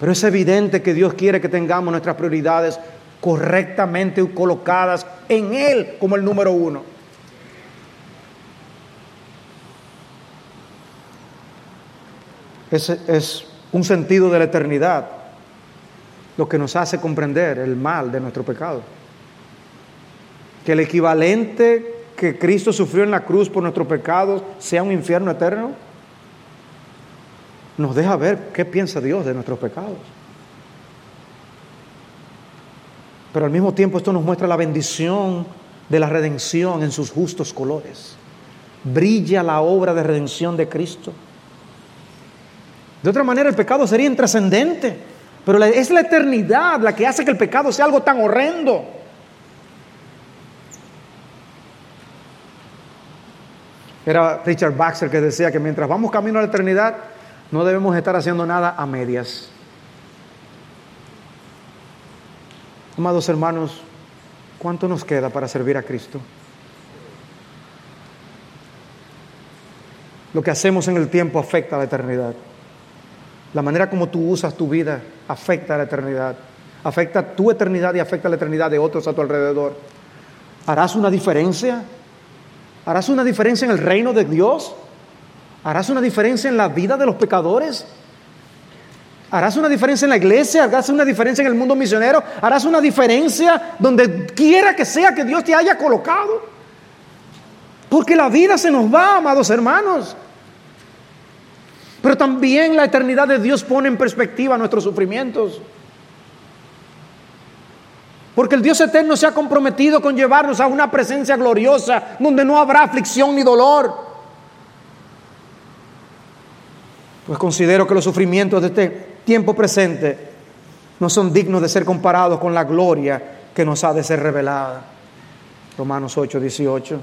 Pero es evidente que Dios quiere que tengamos nuestras prioridades correctamente colocadas en Él como el número uno. Ese es un sentido de la eternidad lo que nos hace comprender el mal de nuestro pecado. Que el equivalente que Cristo sufrió en la cruz por nuestros pecados sea un infierno eterno? Nos deja ver qué piensa Dios de nuestros pecados. Pero al mismo tiempo esto nos muestra la bendición de la redención en sus justos colores. Brilla la obra de redención de Cristo. De otra manera el pecado sería intrascendente, pero es la eternidad la que hace que el pecado sea algo tan horrendo. Era Richard Baxter que decía que mientras vamos camino a la eternidad, no debemos estar haciendo nada a medias. Amados hermanos, ¿cuánto nos queda para servir a Cristo? Lo que hacemos en el tiempo afecta a la eternidad. La manera como tú usas tu vida afecta a la eternidad. Afecta tu eternidad y afecta a la eternidad de otros a tu alrededor. ¿Harás una diferencia ¿Harás una diferencia en el reino de Dios? ¿Harás una diferencia en la vida de los pecadores? ¿Harás una diferencia en la iglesia? ¿Harás una diferencia en el mundo misionero? ¿Harás una diferencia donde quiera que sea que Dios te haya colocado? Porque la vida se nos va, amados hermanos. Pero también la eternidad de Dios pone en perspectiva nuestros sufrimientos. Porque el Dios eterno se ha comprometido con llevarnos a una presencia gloriosa donde no habrá aflicción ni dolor. Pues considero que los sufrimientos de este tiempo presente no son dignos de ser comparados con la gloria que nos ha de ser revelada. Romanos 8, 18.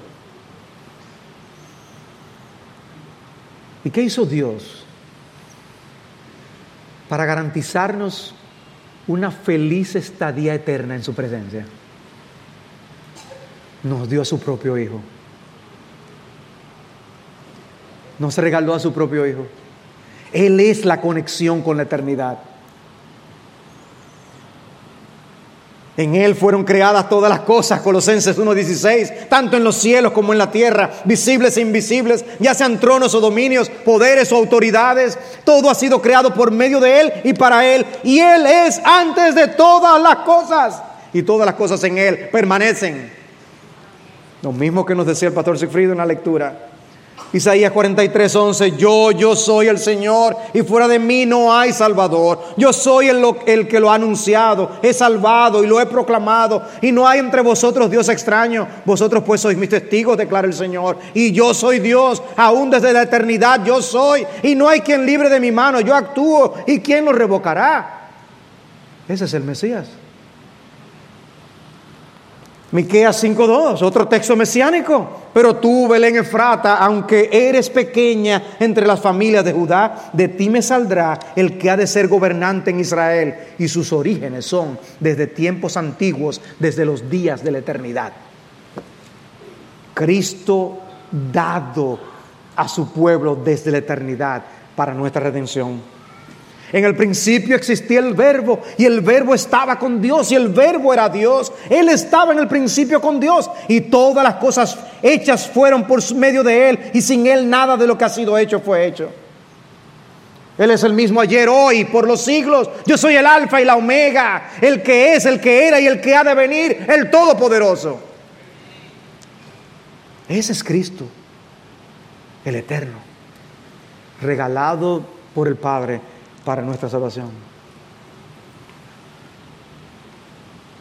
¿Y qué hizo Dios para garantizarnos una feliz estadía eterna en su presencia. Nos dio a su propio Hijo. Nos regaló a su propio Hijo. Él es la conexión con la eternidad. En Él fueron creadas todas las cosas, Colosenses 1.16, tanto en los cielos como en la tierra, visibles e invisibles, ya sean tronos o dominios, poderes o autoridades. Todo ha sido creado por medio de Él y para Él. Y Él es antes de todas las cosas. Y todas las cosas en Él permanecen. Lo mismo que nos decía el pastor Sigfrido en la lectura. Isaías 43, 11, yo, yo soy el Señor y fuera de mí no hay Salvador. Yo soy el, el, que lo ha anunciado, he salvado y lo he proclamado y no hay entre vosotros Dios extraño. Vosotros pues sois mis testigos, declara el Señor. Y yo soy Dios, aún desde la eternidad yo soy y no hay quien libre de mi mano. Yo actúo y quién lo revocará. Ese es el Mesías. Miqueas 5:2, otro texto mesiánico. Pero tú, Belén Efrata, aunque eres pequeña entre las familias de Judá, de ti me saldrá el que ha de ser gobernante en Israel, y sus orígenes son desde tiempos antiguos, desde los días de la eternidad. Cristo dado a su pueblo desde la eternidad para nuestra redención. En el principio existía el verbo y el verbo estaba con Dios y el verbo era Dios. Él estaba en el principio con Dios y todas las cosas hechas fueron por medio de Él y sin Él nada de lo que ha sido hecho fue hecho. Él es el mismo ayer, hoy, por los siglos. Yo soy el alfa y la omega, el que es, el que era y el que ha de venir, el todopoderoso. Ese es Cristo, el eterno, regalado por el Padre para nuestra salvación.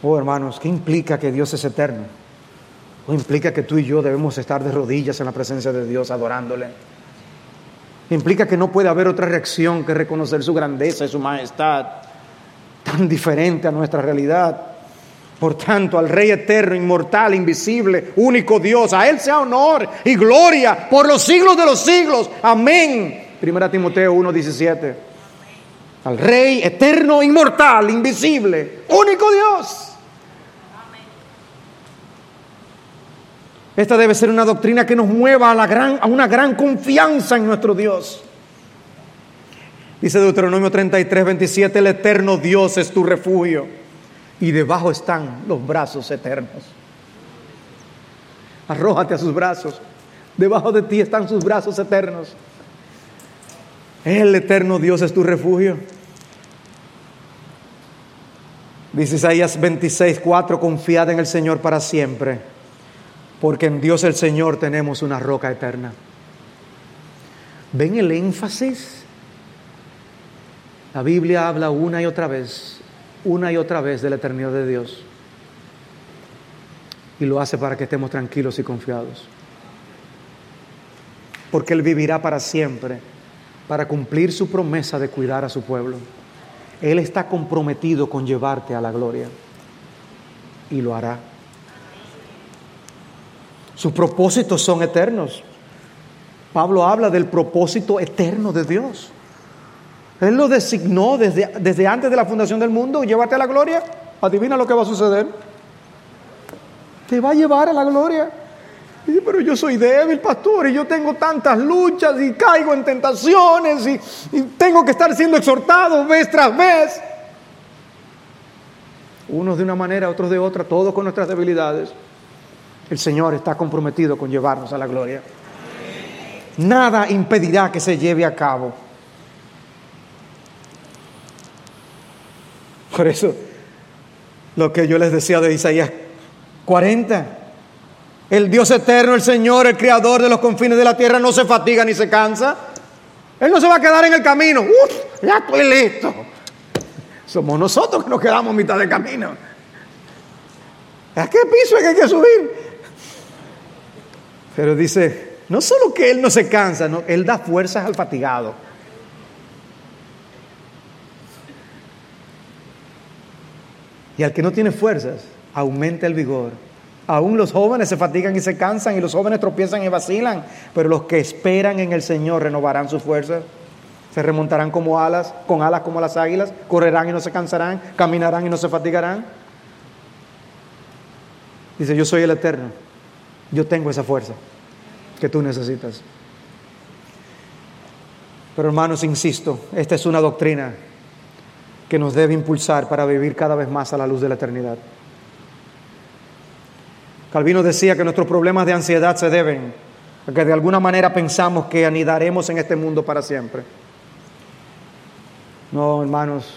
Oh hermanos, ¿qué implica que Dios es eterno? ¿O implica que tú y yo debemos estar de rodillas en la presencia de Dios adorándole? Implica que no puede haber otra reacción que reconocer su grandeza y su majestad, tan diferente a nuestra realidad. Por tanto, al Rey eterno, inmortal, invisible, único Dios, a Él sea honor y gloria por los siglos de los siglos. Amén. Primera Timoteo 1:17 al Rey eterno, inmortal, invisible, único Dios. Esta debe ser una doctrina que nos mueva a, la gran, a una gran confianza en nuestro Dios. Dice Deuteronomio 33, 27, el eterno Dios es tu refugio y debajo están los brazos eternos. Arrójate a sus brazos, debajo de ti están sus brazos eternos. El eterno Dios es tu refugio. Dice Isaías 26, 4, confiad en el Señor para siempre, porque en Dios el Señor tenemos una roca eterna. ¿Ven el énfasis? La Biblia habla una y otra vez, una y otra vez de la eternidad de Dios. Y lo hace para que estemos tranquilos y confiados. Porque Él vivirá para siempre para cumplir su promesa de cuidar a su pueblo. Él está comprometido con llevarte a la gloria y lo hará. Sus propósitos son eternos. Pablo habla del propósito eterno de Dios. Él lo designó desde, desde antes de la fundación del mundo, llevarte a la gloria. Adivina lo que va a suceder. Te va a llevar a la gloria. Pero yo soy débil, pastor, y yo tengo tantas luchas y caigo en tentaciones y, y tengo que estar siendo exhortado vez tras vez. Unos de una manera, otros de otra, todos con nuestras debilidades. El Señor está comprometido con llevarnos a la gloria. Nada impedirá que se lleve a cabo. Por eso, lo que yo les decía de Isaías 40, el Dios eterno, el Señor, el creador de los confines de la tierra, no se fatiga ni se cansa. Él no se va a quedar en el camino. Uf, ya estoy listo. Somos nosotros que nos quedamos a mitad del camino. ¿A qué piso es que hay que subir? Pero dice, no solo que Él no se cansa, no, Él da fuerzas al fatigado. Y al que no tiene fuerzas, aumenta el vigor. Aún los jóvenes se fatigan y se cansan y los jóvenes tropiezan y vacilan, pero los que esperan en el Señor renovarán sus fuerzas, se remontarán como alas, con alas como las águilas, correrán y no se cansarán, caminarán y no se fatigarán. Dice, yo soy el eterno, yo tengo esa fuerza que tú necesitas. Pero hermanos, insisto, esta es una doctrina que nos debe impulsar para vivir cada vez más a la luz de la eternidad. Calvino decía que nuestros problemas de ansiedad se deben a que de alguna manera pensamos que anidaremos en este mundo para siempre. No, hermanos,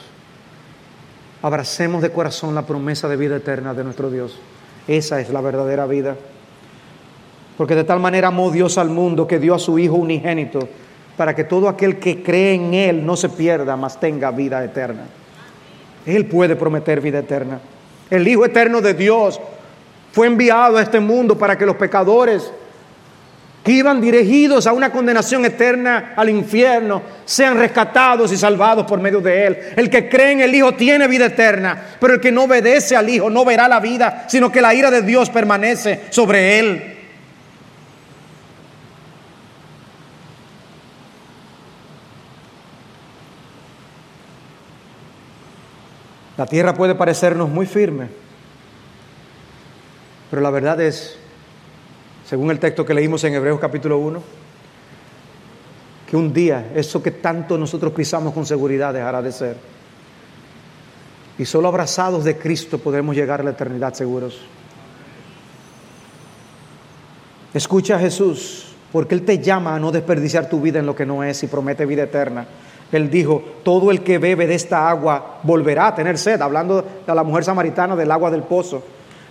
abracemos de corazón la promesa de vida eterna de nuestro Dios. Esa es la verdadera vida. Porque de tal manera amó Dios al mundo que dio a su Hijo unigénito para que todo aquel que cree en Él no se pierda, mas tenga vida eterna. Él puede prometer vida eterna. El Hijo eterno de Dios fue enviado a este mundo para que los pecadores que iban dirigidos a una condenación eterna al infierno sean rescatados y salvados por medio de Él. El que cree en el Hijo tiene vida eterna, pero el que no obedece al Hijo no verá la vida, sino que la ira de Dios permanece sobre Él. La tierra puede parecernos muy firme, pero la verdad es, según el texto que leímos en Hebreos capítulo 1, que un día eso que tanto nosotros pisamos con seguridad dejará de ser. Y solo abrazados de Cristo podremos llegar a la eternidad seguros. Escucha a Jesús, porque Él te llama a no desperdiciar tu vida en lo que no es y promete vida eterna. Él dijo, todo el que bebe de esta agua volverá a tener sed, hablando de la mujer samaritana del agua del pozo.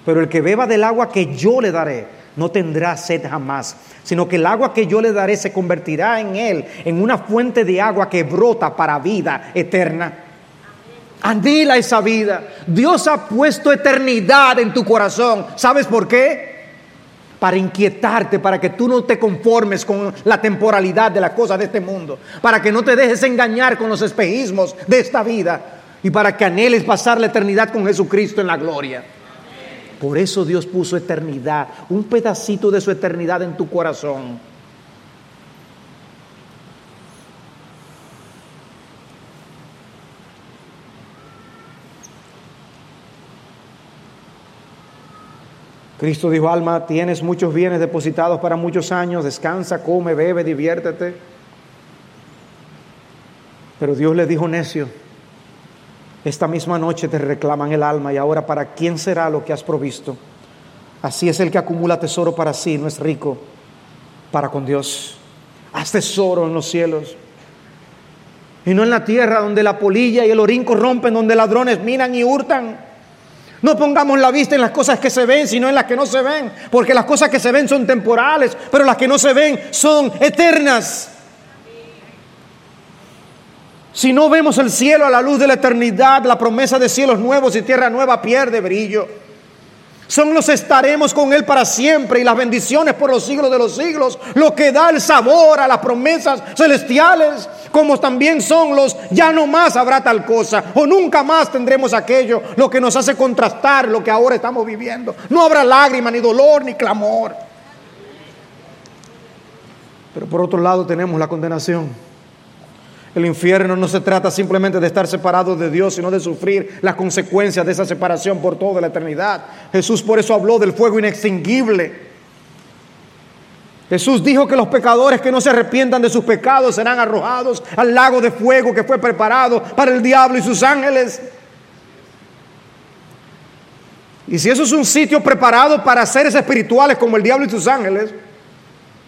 Pero el que beba del agua que yo le daré, no tendrá sed jamás, sino que el agua que yo le daré se convertirá en él, en una fuente de agua que brota para vida eterna. Anhela esa vida. Dios ha puesto eternidad en tu corazón. ¿Sabes por qué? para inquietarte, para que tú no te conformes con la temporalidad de las cosas de este mundo, para que no te dejes engañar con los espejismos de esta vida y para que anheles pasar la eternidad con Jesucristo en la gloria. Por eso Dios puso eternidad, un pedacito de su eternidad en tu corazón. Cristo dijo, alma, tienes muchos bienes depositados para muchos años, descansa, come, bebe, diviértete. Pero Dios le dijo, necio, esta misma noche te reclaman el alma y ahora para quién será lo que has provisto. Así es el que acumula tesoro para sí, no es rico para con Dios. Haz tesoro en los cielos y no en la tierra donde la polilla y el orín corrompen, donde ladrones minan y hurtan. No pongamos la vista en las cosas que se ven, sino en las que no se ven, porque las cosas que se ven son temporales, pero las que no se ven son eternas. Si no vemos el cielo a la luz de la eternidad, la promesa de cielos nuevos y tierra nueva pierde brillo. Son los estaremos con Él para siempre y las bendiciones por los siglos de los siglos, lo que da el sabor a las promesas celestiales, como también son los ya no más habrá tal cosa o nunca más tendremos aquello, lo que nos hace contrastar lo que ahora estamos viviendo. No habrá lágrima, ni dolor, ni clamor. Pero por otro lado tenemos la condenación. El infierno no se trata simplemente de estar separado de Dios, sino de sufrir las consecuencias de esa separación por toda la eternidad. Jesús por eso habló del fuego inextinguible. Jesús dijo que los pecadores que no se arrepientan de sus pecados serán arrojados al lago de fuego que fue preparado para el diablo y sus ángeles. Y si eso es un sitio preparado para seres espirituales como el diablo y sus ángeles,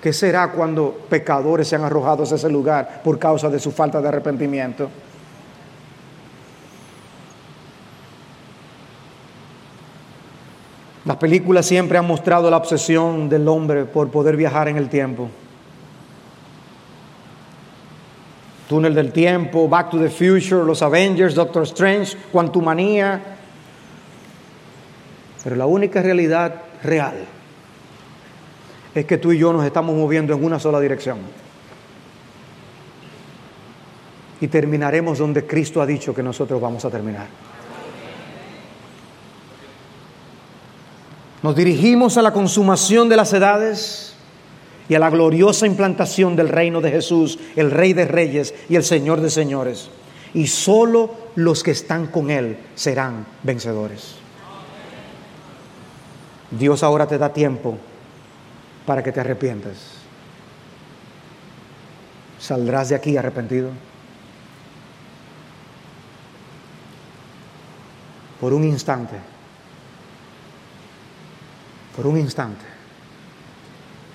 ¿Qué será cuando pecadores sean arrojados a ese lugar por causa de su falta de arrepentimiento? Las películas siempre han mostrado la obsesión del hombre por poder viajar en el tiempo. Túnel del tiempo, Back to the Future, Los Avengers, Doctor Strange, Quantumania. Pero la única realidad real es que tú y yo nos estamos moviendo en una sola dirección. Y terminaremos donde Cristo ha dicho que nosotros vamos a terminar. Nos dirigimos a la consumación de las edades y a la gloriosa implantación del reino de Jesús, el Rey de Reyes y el Señor de Señores. Y solo los que están con Él serán vencedores. Dios ahora te da tiempo para que te arrepientas. ¿Saldrás de aquí arrepentido? Por un instante, por un instante,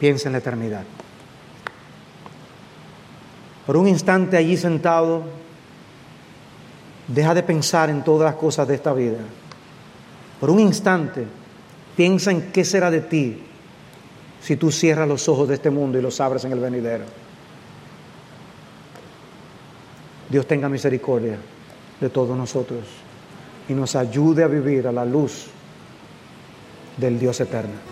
piensa en la eternidad. Por un instante allí sentado, deja de pensar en todas las cosas de esta vida. Por un instante, piensa en qué será de ti si tú cierras los ojos de este mundo y los abres en el venidero. Dios tenga misericordia de todos nosotros y nos ayude a vivir a la luz del Dios eterno.